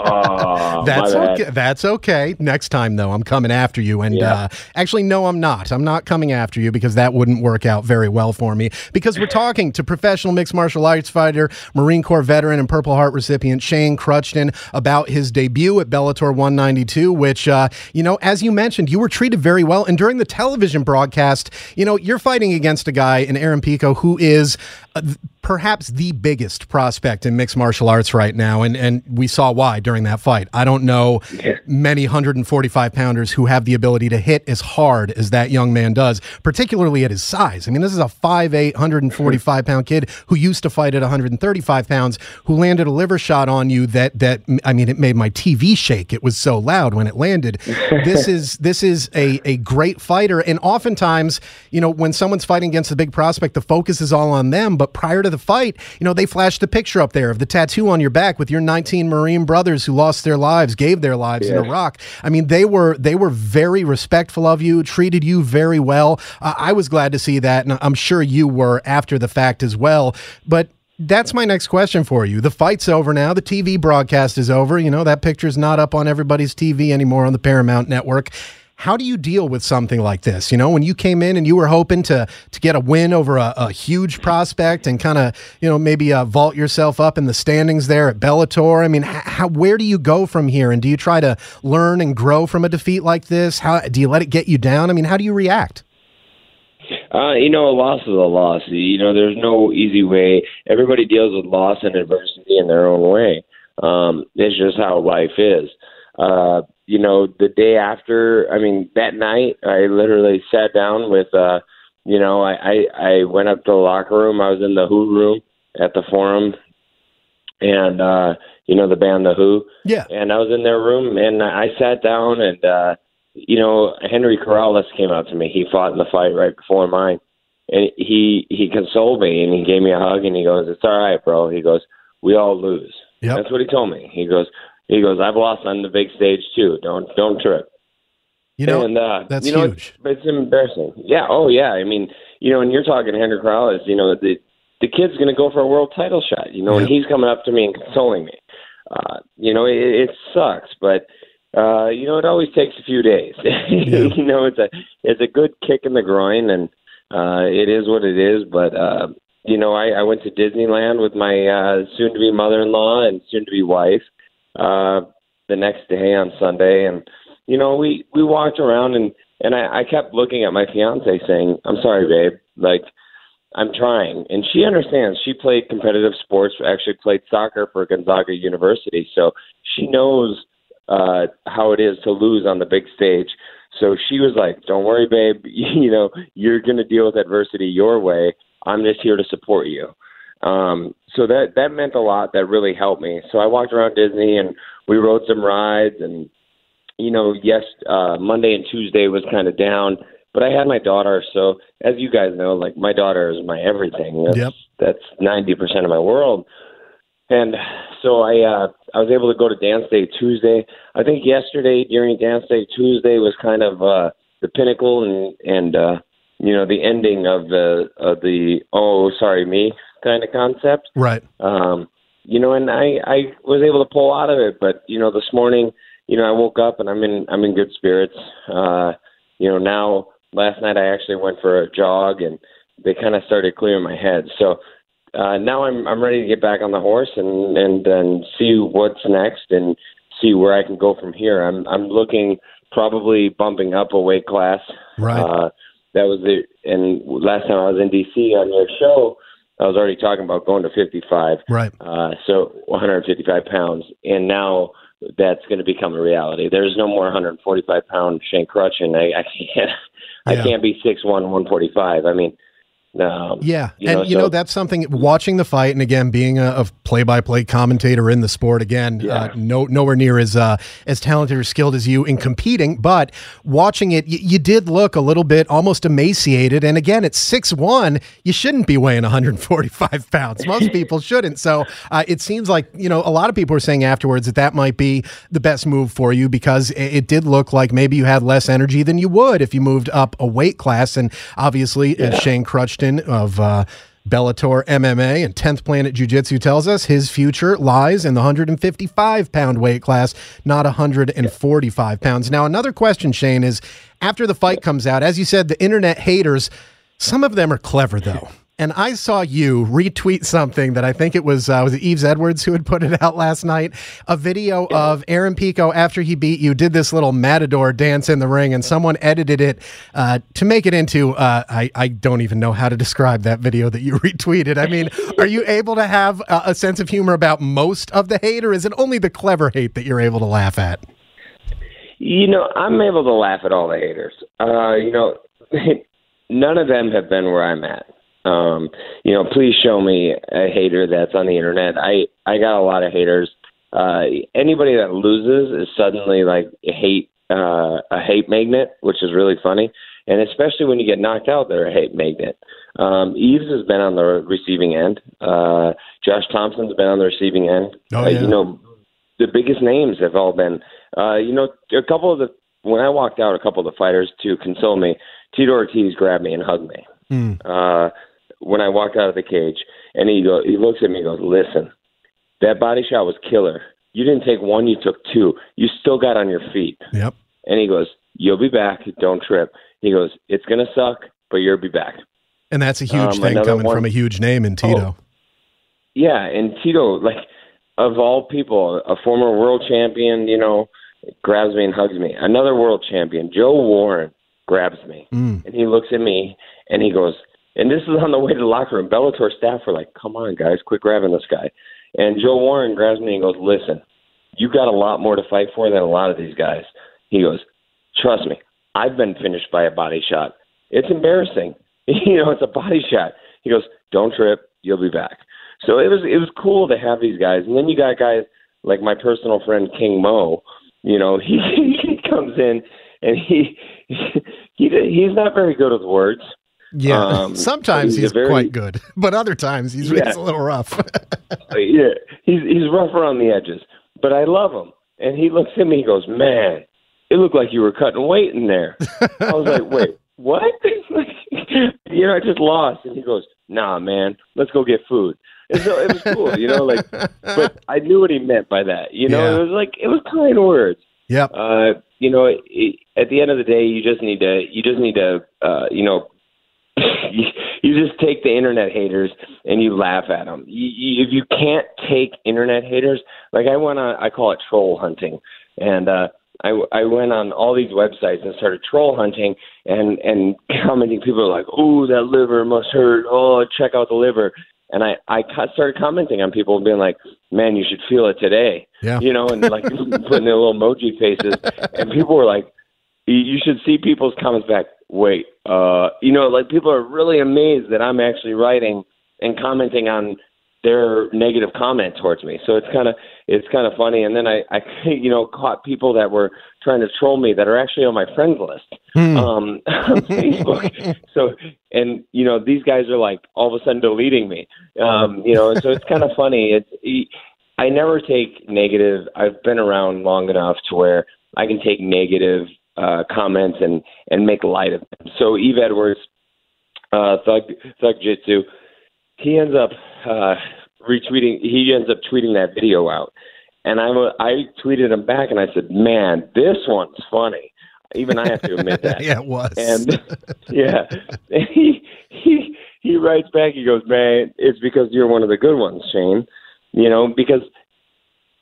Oh, That's bad. okay. That's okay. Next time though, I'm coming after you. And Yeah. uh, actually, no, I'm not. I'm not coming after you because that wouldn't work out very well for me. Because we're talking to professional mixed martial arts fighter, Marine Corps veteran, and Purple Heart recipient Shane Kruchten about his debut at Bellator 192. Which, uh, you know, as you mentioned, you were treated very well. And during the television broadcast, you know, you're fighting against a guy in Aaron Pico who is. Uh, perhaps the biggest prospect in mixed martial arts right now, and and we saw why during that fight. I don't know many 145 pounders who have the ability to hit as hard as that young man does, particularly at his size. I mean, this is a 5'8", 145 pound kid who used to fight at 135 pounds, who landed a liver shot on you that that I mean, it made my TV shake. It was so loud when it landed. this is this is a a great fighter, and oftentimes, you know, when someone's fighting against a big prospect, the focus is all on them. But prior to the fight, you know, they flashed the picture up there of the tattoo on your back with your 19 Marine brothers who lost their lives, gave their lives in Iraq. I mean, they were they were very respectful of you, treated you very well. Uh, I was glad to see that, and I'm sure you were after the fact as well. But that's my next question for you. The fight's over now. The TV broadcast is over. You know, that picture's not up on everybody's TV anymore on the Paramount network. How do you deal with something like this? You know, when you came in and you were hoping to to get a win over a, a huge prospect and kind of, you know, maybe uh, vault yourself up in the standings there at Bellator. I mean, how where do you go from here? And do you try to learn and grow from a defeat like this? How do you let it get you down? I mean, how do you react? Uh, you know, a loss is a loss. You know, there's no easy way. Everybody deals with loss and adversity in their own way. Um, it's just how life is. Uh, you know, the day after, I mean, that night, I literally sat down with, uh, you know, I, I, I went up to the locker room. I was in the Who room at the forum, and uh, you know, the band The Who. Yeah. And I was in their room, and I sat down, and uh, you know, Henry Corrales came out to me. He fought in the fight right before mine, and he he consoled me, and he gave me a hug, and he goes, "It's all right, bro." He goes, "We all lose." Yep. That's what he told me. He goes, he goes, "I've lost on the big stage too. Don't don't trip." You know, and, uh, that's you know, huge. It's, it's embarrassing. Yeah. Oh, yeah. I mean, you know, and you're talking Henry Corrales. You know, the the kid's going to go for a world title shot. You know, and he's coming up to me and consoling me. Uh, you know, it, it sucks, but uh, you know, it always takes a few days. you know, it's a it's a good kick in the groin, and uh, it is what it is. But uh, you know, I, I went to Disneyland with my uh, soon-to-be mother-in-law and soon-to-be wife uh, the next day on Sunday, and you know, we we walked around and and I, I kept looking at my fiance saying, "I'm sorry, babe, like." I'm trying, and she understands. She played competitive sports. Actually, played soccer for Gonzaga University, so she knows uh, how it is to lose on the big stage. So she was like, "Don't worry, babe. You know, you're going to deal with adversity your way. I'm just here to support you." Um, so that that meant a lot. That really helped me. So I walked around Disney and we rode some rides, and you know, yes, uh, Monday and Tuesday was kind of down, but I had my daughter. So as you guys know, like my daughter is my everything. That's, Yep. That's ninety percent of my world. And so I uh I was able to go to dance day Tuesday. I think yesterday during dance day Tuesday was kind of uh the pinnacle and and uh you know the ending of the of the oh sorry me kind of concept. Right. Um you know and I I was able to pull out of it but you know this morning you know I woke up and I'm in I'm in good spirits. Uh you know now last night I actually went for a jog and they kind of started clearing my head. So uh, now I'm I'm ready to get back on the horse and and and see what's next and see where I can go from here. I'm I'm looking probably bumping up a weight class. Right. Uh, that was it. And last time I was in DC on your show, I was already talking about going to 55. Right. Uh, so 155 pounds, and now that's going to become a reality. There's no more 145 pound Shane Kruchten. I, I can't. I Yeah. can't be 6'1", 145. I mean, um, Yeah, you and know, you so- know that's something. Watching the fight, and again, being a, a play-by-play commentator in the sport, again, uh, no nowhere near as uh, as talented or skilled as you in competing, but watching it, y- you did look a little bit almost emaciated. And again, at six one, you shouldn't be weighing 145 pounds. Most people shouldn't. So uh, it seems like you know a lot of people are saying afterwards that that might be the best move for you because it, it did look like maybe you had less energy than you would if you moved up a weight class. And obviously, as Shane Kruchten Ashton of uh, Bellator MMA and 10th Planet Jiu Jitsu tells us his future lies in the 155 pound weight class, not 145 pounds. Now, another question, Shane, is after the fight comes out, as you said, the internet haters, some of them are clever though. And I saw you retweet something that I think it was uh, was it Yves Edwards who had put it out last night. A video of Aaron Pico after he beat you did this little matador dance in the ring, and someone edited it uh, to make it into uh, I I don't even know how to describe that video that you retweeted. I mean, are you able to have a, a sense of humor about most of the hate, or is it only the clever hate that you're able to laugh at? You know, I'm able to laugh at all the haters. Uh, you know, none of them have been where I'm at. Um, you know, please show me a hater that's on the internet. I I got a lot of haters. Uh, anybody that loses is suddenly like a hate uh, a hate magnet, which is really funny. And especially when you get knocked out, they're a hate magnet. Um, Yves has been on the receiving end. Uh, Josh Thomson's been on the receiving end. Oh, uh, yeah. you know, the biggest names have all been. Uh, you know, a couple of the when I walked out, a couple of the fighters to console me, Tito Ortiz grabbed me and hugged me. Hmm. Uh, when I walked out of the cage, and he go, he looks at me and goes, "Listen, that body shot was killer. You didn't take one, you took two. You still got on your feet." Yep. And he goes, "You'll be back. Don't trip." He goes, "It's gonna suck, but you'll be back." And that's a huge Um, thing coming one- from a huge name in Tito. Yeah, and Tito, like of all people, a former world champion, you know, grabs me and hugs me. Another world champion, Joe Warren, grabs me, Mm. and he looks at me and he goes, and this is on the way to the locker room. Bellator staff were like, "Come on, guys, quit grabbing this guy." And Joe Warren grabs me and goes, "Listen, you got a lot more to fight for than a lot of these guys." He goes, "Trust me, I've been finished by a body shot. It's embarrassing. you know, it's a body shot." He goes, "Don't trip. You'll be back." So it was it was cool to have these guys, and then you got guys like my personal friend King Mo. You know, he he comes in and he he he's not very good with words. Yeah. Um, Sometimes he's he's very- quite good, but other times he's, Yeah. he's a little rough. Yeah, he's he's rough around the edges, but I love him. And he looks at me, and he goes, "Man, it looked like you were cutting weight in there." I was like, "Wait, what?" you know, I just lost. And he goes, "Nah, man, let's go get food." And so it was cool, you know, like, but I knew what he meant by that. You know, Yeah. it was like it was kind words. yep. Uh, you know, it, at the end of the day, you just need to, you just need to, uh, you know, you, you just take the internet haters and you laugh at them. You, you, if you can't take internet haters, like I went on, I call it troll hunting, and uh, I, I went on all these websites and started troll hunting and and commenting. People are like, "Oh, that liver must hurt. Oh, check out the liver." And I I started commenting on people being like, "Man, you should feel it today." Yeah. You know, and like putting their little emoji faces, and people were like, you- you should see people's comments back. Wait, uh, you know, like people are really amazed that I'm actually writing and commenting on their negative comment towards me. So it's kind of it's kind of funny. And then I, I, you know, caught people that were trying to troll me that are actually on my friends list um, on Facebook. So and you know these guys are like all of a sudden deleting me. Um, you know, so it's kind of funny. It's I never take negative. I've been around long enough to where I can take negative uh, comments and and make light of them. So Yves Edwards, uh, Thug Thug Jitsu, he ends up uh, retweeting. He ends up tweeting that video out, and I I tweeted him back and I said, "Man, this one's funny." Even I have to admit that. yeah, it was. And yeah, and he he he writes back. He goes, "Man, it's because you're one of the good ones, Shane. You know, because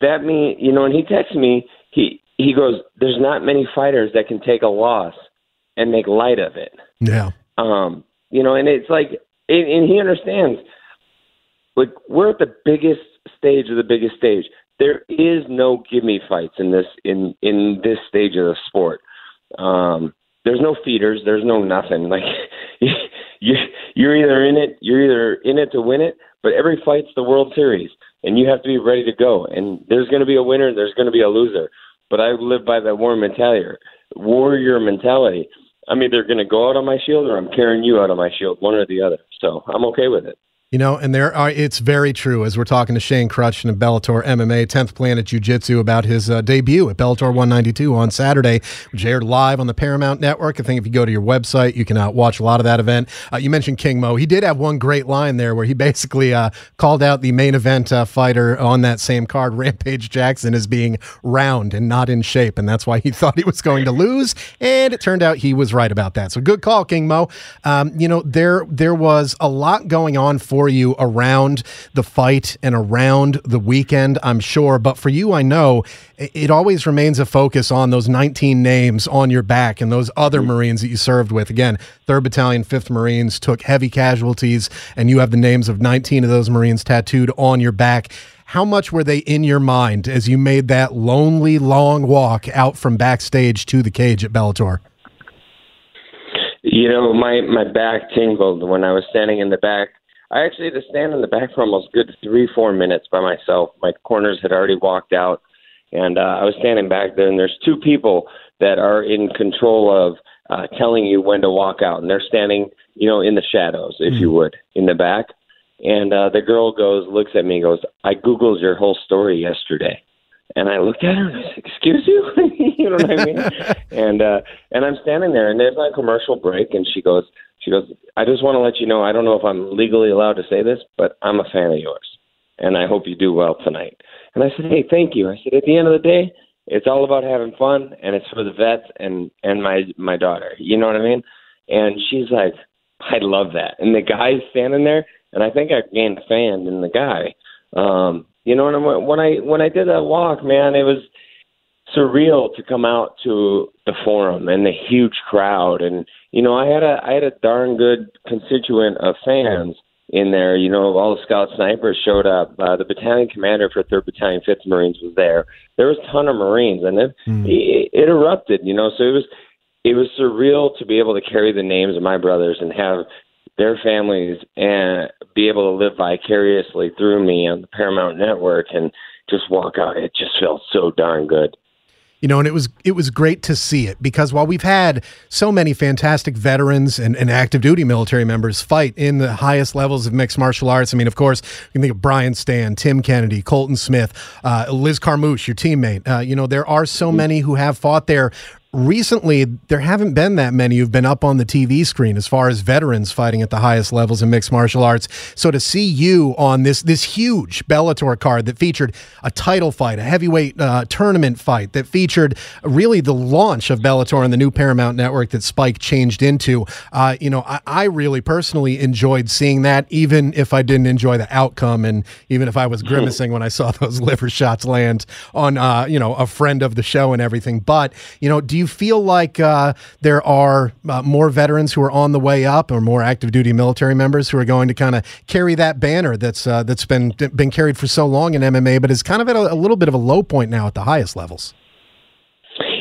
that mean you know." And he texts me. He he goes, "There's not many fighters that can take a loss and make light of it." yeah. Um, you know, and it's like, and, and he understands. Like we're at the biggest stage of the biggest stage. There is no give me fights in this in in this stage of the sport. Um, there's no feeders. There's no nothing. Like you, you're either in it. You're either in it to win it. But every fight's the World Series, and you have to be ready to go. And there's going to be a winner. There's going to be a loser. But I live by that warrior mentality. Warrior mentality. I'm either going to go out on my shield or I'm carrying you out on my shield, one or the other. So I'm okay with it. You know, and there are, it's very true as we're talking to Shane Kruchten and Bellator MMA, 10th Planet Jiu Jitsu, about his uh, debut at Bellator 192 on Saturday, which aired live on the Paramount Network. I think if you go to your website, you can uh, watch a lot of that event. Uh, you mentioned King Mo. He did have one great line there where he basically uh, called out the main event uh, fighter on that same card, Rampage Jackson, as being round and not in shape. And that's why he thought he was going to lose. And it turned out he was right about that. So good call, King Mo. Um, you know, there, there was a lot going on for for you around the fight and around the weekend, I'm sure. But for you, I know it always remains a focus on those 19 names on your back and those other mm-hmm. Marines that you served with. Again, 3rd Battalion, 5th Marines took heavy casualties, and you have the names of 19 of those Marines tattooed on your back. How much were they in your mind as you made that lonely, long walk out from backstage to the cage at Bellator? You know, my my back tingled when I was standing in the back I actually had to stand in the back for almost good three, four minutes by myself. My corners had already walked out, and uh, I was standing back there. And there's two people that are in control of uh, telling you when to walk out, and they're standing, you know, in the shadows, if mm. you would, in the back. And uh, the girl goes, looks at me, goes, "I googled your whole story yesterday." And I looked at her and I said, "Excuse you," you know what I mean? and uh, and I'm standing there, and there's a commercial break, and she goes, she goes, I just want to let you know, I don't know if I'm legally allowed to say this, but I'm a fan of yours. And I hope you do well tonight. And I said, Hey, thank you. I said, At the end of the day, it's all about having fun and it's for the vets and, and my my daughter. You know what I mean? And she's like, I love that. And the guy's standing there and I think I gained a fan in the guy. Um, you know, and when I when I did that walk, man, it was surreal to come out to the forum and the huge crowd. And you know i had a i had a darn good constituent of fans in there. You know all the scout snipers showed up. Uh, the battalion commander for third battalion fifth marines was there. There was a ton of marines and it, mm. it it erupted you know. So it was it was surreal to be able to carry the names of my brothers and have their families and be able to live vicariously through me on the paramount network and just walk out it just felt so darn good you know, and it was it was great to see it because while we've had so many fantastic veterans and, and active duty military members fight in the highest levels of mixed martial arts, I mean, of course, you can think of Brian Stann, Tim Kennedy, Colton Smith, uh, Liz Carmouche, your teammate. Uh, you know, there are so mm-hmm. many who have fought there recently there haven't been that many who've been up on the TV screen as far as veterans fighting at the highest levels in mixed martial arts. So to see you on this this huge Bellator card that featured a title fight, a heavyweight uh, tournament fight that featured really the launch of Bellator and the new Paramount network that Spike changed into, uh, you know, I, I really personally enjoyed seeing that, even if I didn't enjoy the outcome, and even if I was grimacing when I saw those liver shots land on, uh, you know, a friend of the show and everything. But you know, do you you feel like uh, there are uh, more veterans who are on the way up, or more active duty military members who are going to kind of carry that banner that's uh, that's been been carried for so long in MMA, but is kind of at a, a little bit of a low point now at the highest levels?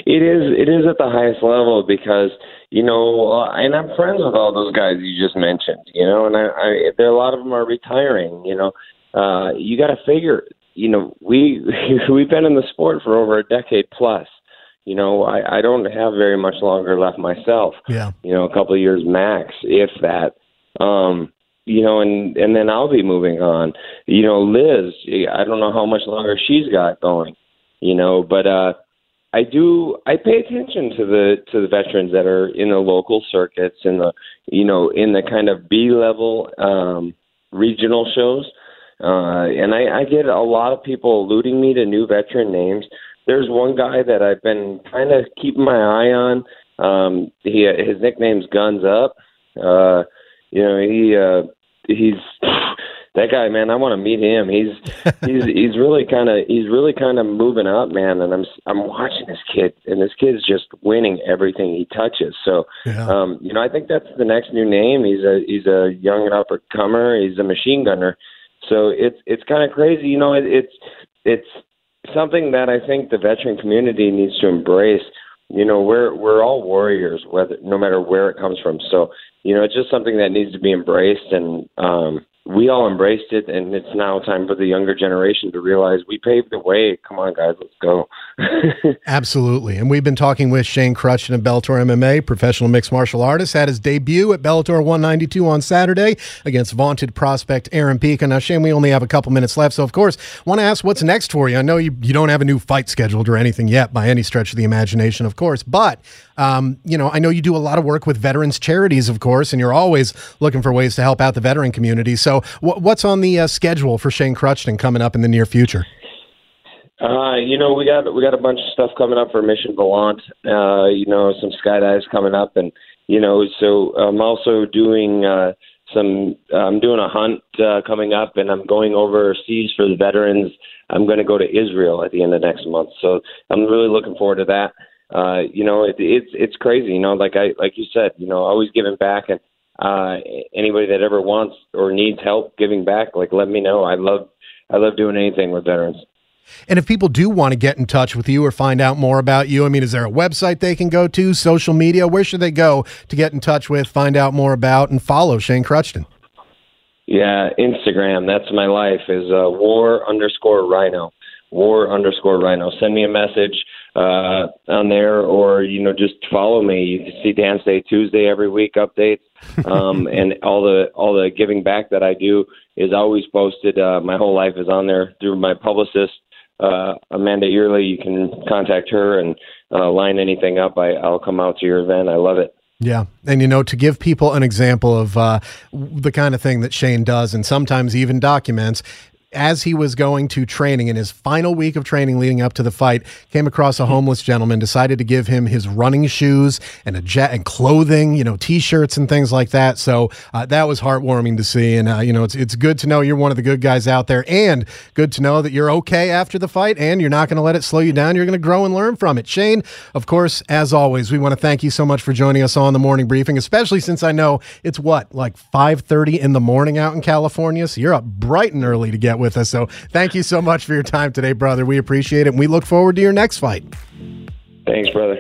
It is. It is at the highest level because you know, uh, and I'm friends with all those guys you just mentioned. You know, and I, I there a lot of them are retiring. You know, uh, you got to figure. You know, we we've been in the sport for over a decade plus, you know, I, I don't have very much longer left myself. Yeah. You know, a couple of years max, if that. Um, you know, and and then I'll be moving on. You know, Liz, I don't know how much longer she's got going. You know, but uh I do I pay attention to the to the veterans that are in the local circuits and the you know, in the kind of B level um regional shows. Uh and I, I get a lot of people alluding me to new veteran names there's one guy that I've been kind of keeping my eye on. Um, he his nickname's Guns Up. Uh, you know, he uh, he's that guy, man. I want to meet him. He's he's he's really kind of he's really kind of moving up, man. And I'm I'm watching this kid, and this kid's just winning everything he touches. So, yeah. um, you know, I think that's the next new name. He's a he's a young and upper comer. He's a machine gunner. So it's it's kind of crazy, you know. It, it's it's something that I think the veteran community needs to embrace. You know, we're we're all warriors, whether no matter where it comes from. So, you know, it's just something that needs to be embraced, and um, we all embraced it, and it's now time for the younger generation to realize we paved the way. Come on, guys, let's go. Absolutely. And we've been talking with Shane Kruchten of Bellator MMA, professional mixed martial artist, had his debut at Bellator 192 on Saturday against vaunted prospect Aaron Pico. Now, Shane, we only have a couple minutes left, so of course, want to ask what's next for you. I know you, you don't have a new fight scheduled or anything yet by any stretch of the imagination, of course, but um, you know, I know you do a lot of work with veterans charities, of course, and you're always looking for ways to help out the veteran community. So, wh- what's on the uh, schedule for Shane Kruchten coming up in the near future? Uh, you know, we got we got a bunch of stuff coming up for Mission Volant. Uh, you know, some skydives coming up, and you know, so I'm also doing uh, some. I'm doing a hunt uh, coming up, and I'm going overseas for the veterans. I'm going to go to Israel at the end of next month, so I'm really looking forward to that. Uh, you know, it, it's it's crazy. You know, like I like you said, you know, always giving back, and uh, anybody that ever wants or needs help giving back, like let me know. I love I love doing anything with veterans. And if people do want to get in touch with you or find out more about you, I mean, is there a website they can go to, social media? Where should they go to get in touch with, find out more about, and follow Shane Kruchten? Yeah, Instagram. That's my life. Is uh, war underscore rhino. War underscore rhino. Send me a message uh, on there, or you know, just follow me. You can see Dance Day Tuesday every week updates, um, and all the all the giving back that I do is always posted. Uh, my whole life is on there through my publicist uh, Amanda Early. You can contact her and uh, line anything up. I, I'll come out to your event. I love it. Yeah. And, you know, to give people an example of uh, the kind of thing that Shane does and sometimes even documents, as he was going to training in his final week of training leading up to the fight, came across a homeless gentleman, decided to give him his running shoes and a jet and clothing, you know, t-shirts and things like that. So uh, that was heartwarming to see, and uh, you know, it's it's good to know you're one of the good guys out there, and good to know that you're okay after the fight, and you're not going to let it slow you down. You're going to grow and learn from it. Shane, of course, as always, we want to thank you so much for joining us on the morning briefing, especially since I know it's what like 5:30 in the morning out in California, so you're up bright and early to get with with us. So thank you so much for your time today, brother. We appreciate it. And we look forward to your next fight. Thanks, brother.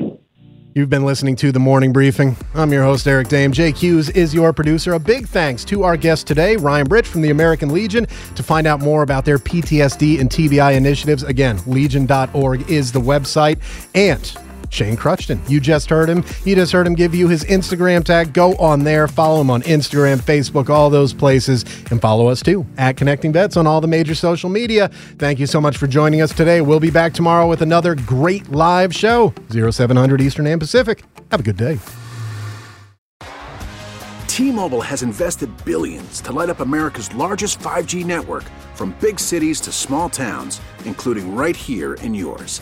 You've been listening to the morning briefing. I'm your host, Eric Dehm. Jake Hughes is your producer. A big thanks to our guest today, Ryan Britch from the American Legion. To find out more about their PTSD and TBI initiatives, again, legion.org is the website. And Shane Kruchten. You just heard him. You just heard him give you his Instagram tag. Go on there, follow him on Instagram, Facebook, all those places, and follow us too at Connecting Vets on all the major social media. Thank you so much for joining us today. We'll be back tomorrow with another great live show, 0700 Eastern and Pacific. Have a good day. T-Mobile has invested billions to light up America's largest 5G network from big cities to small towns, including right here in yours.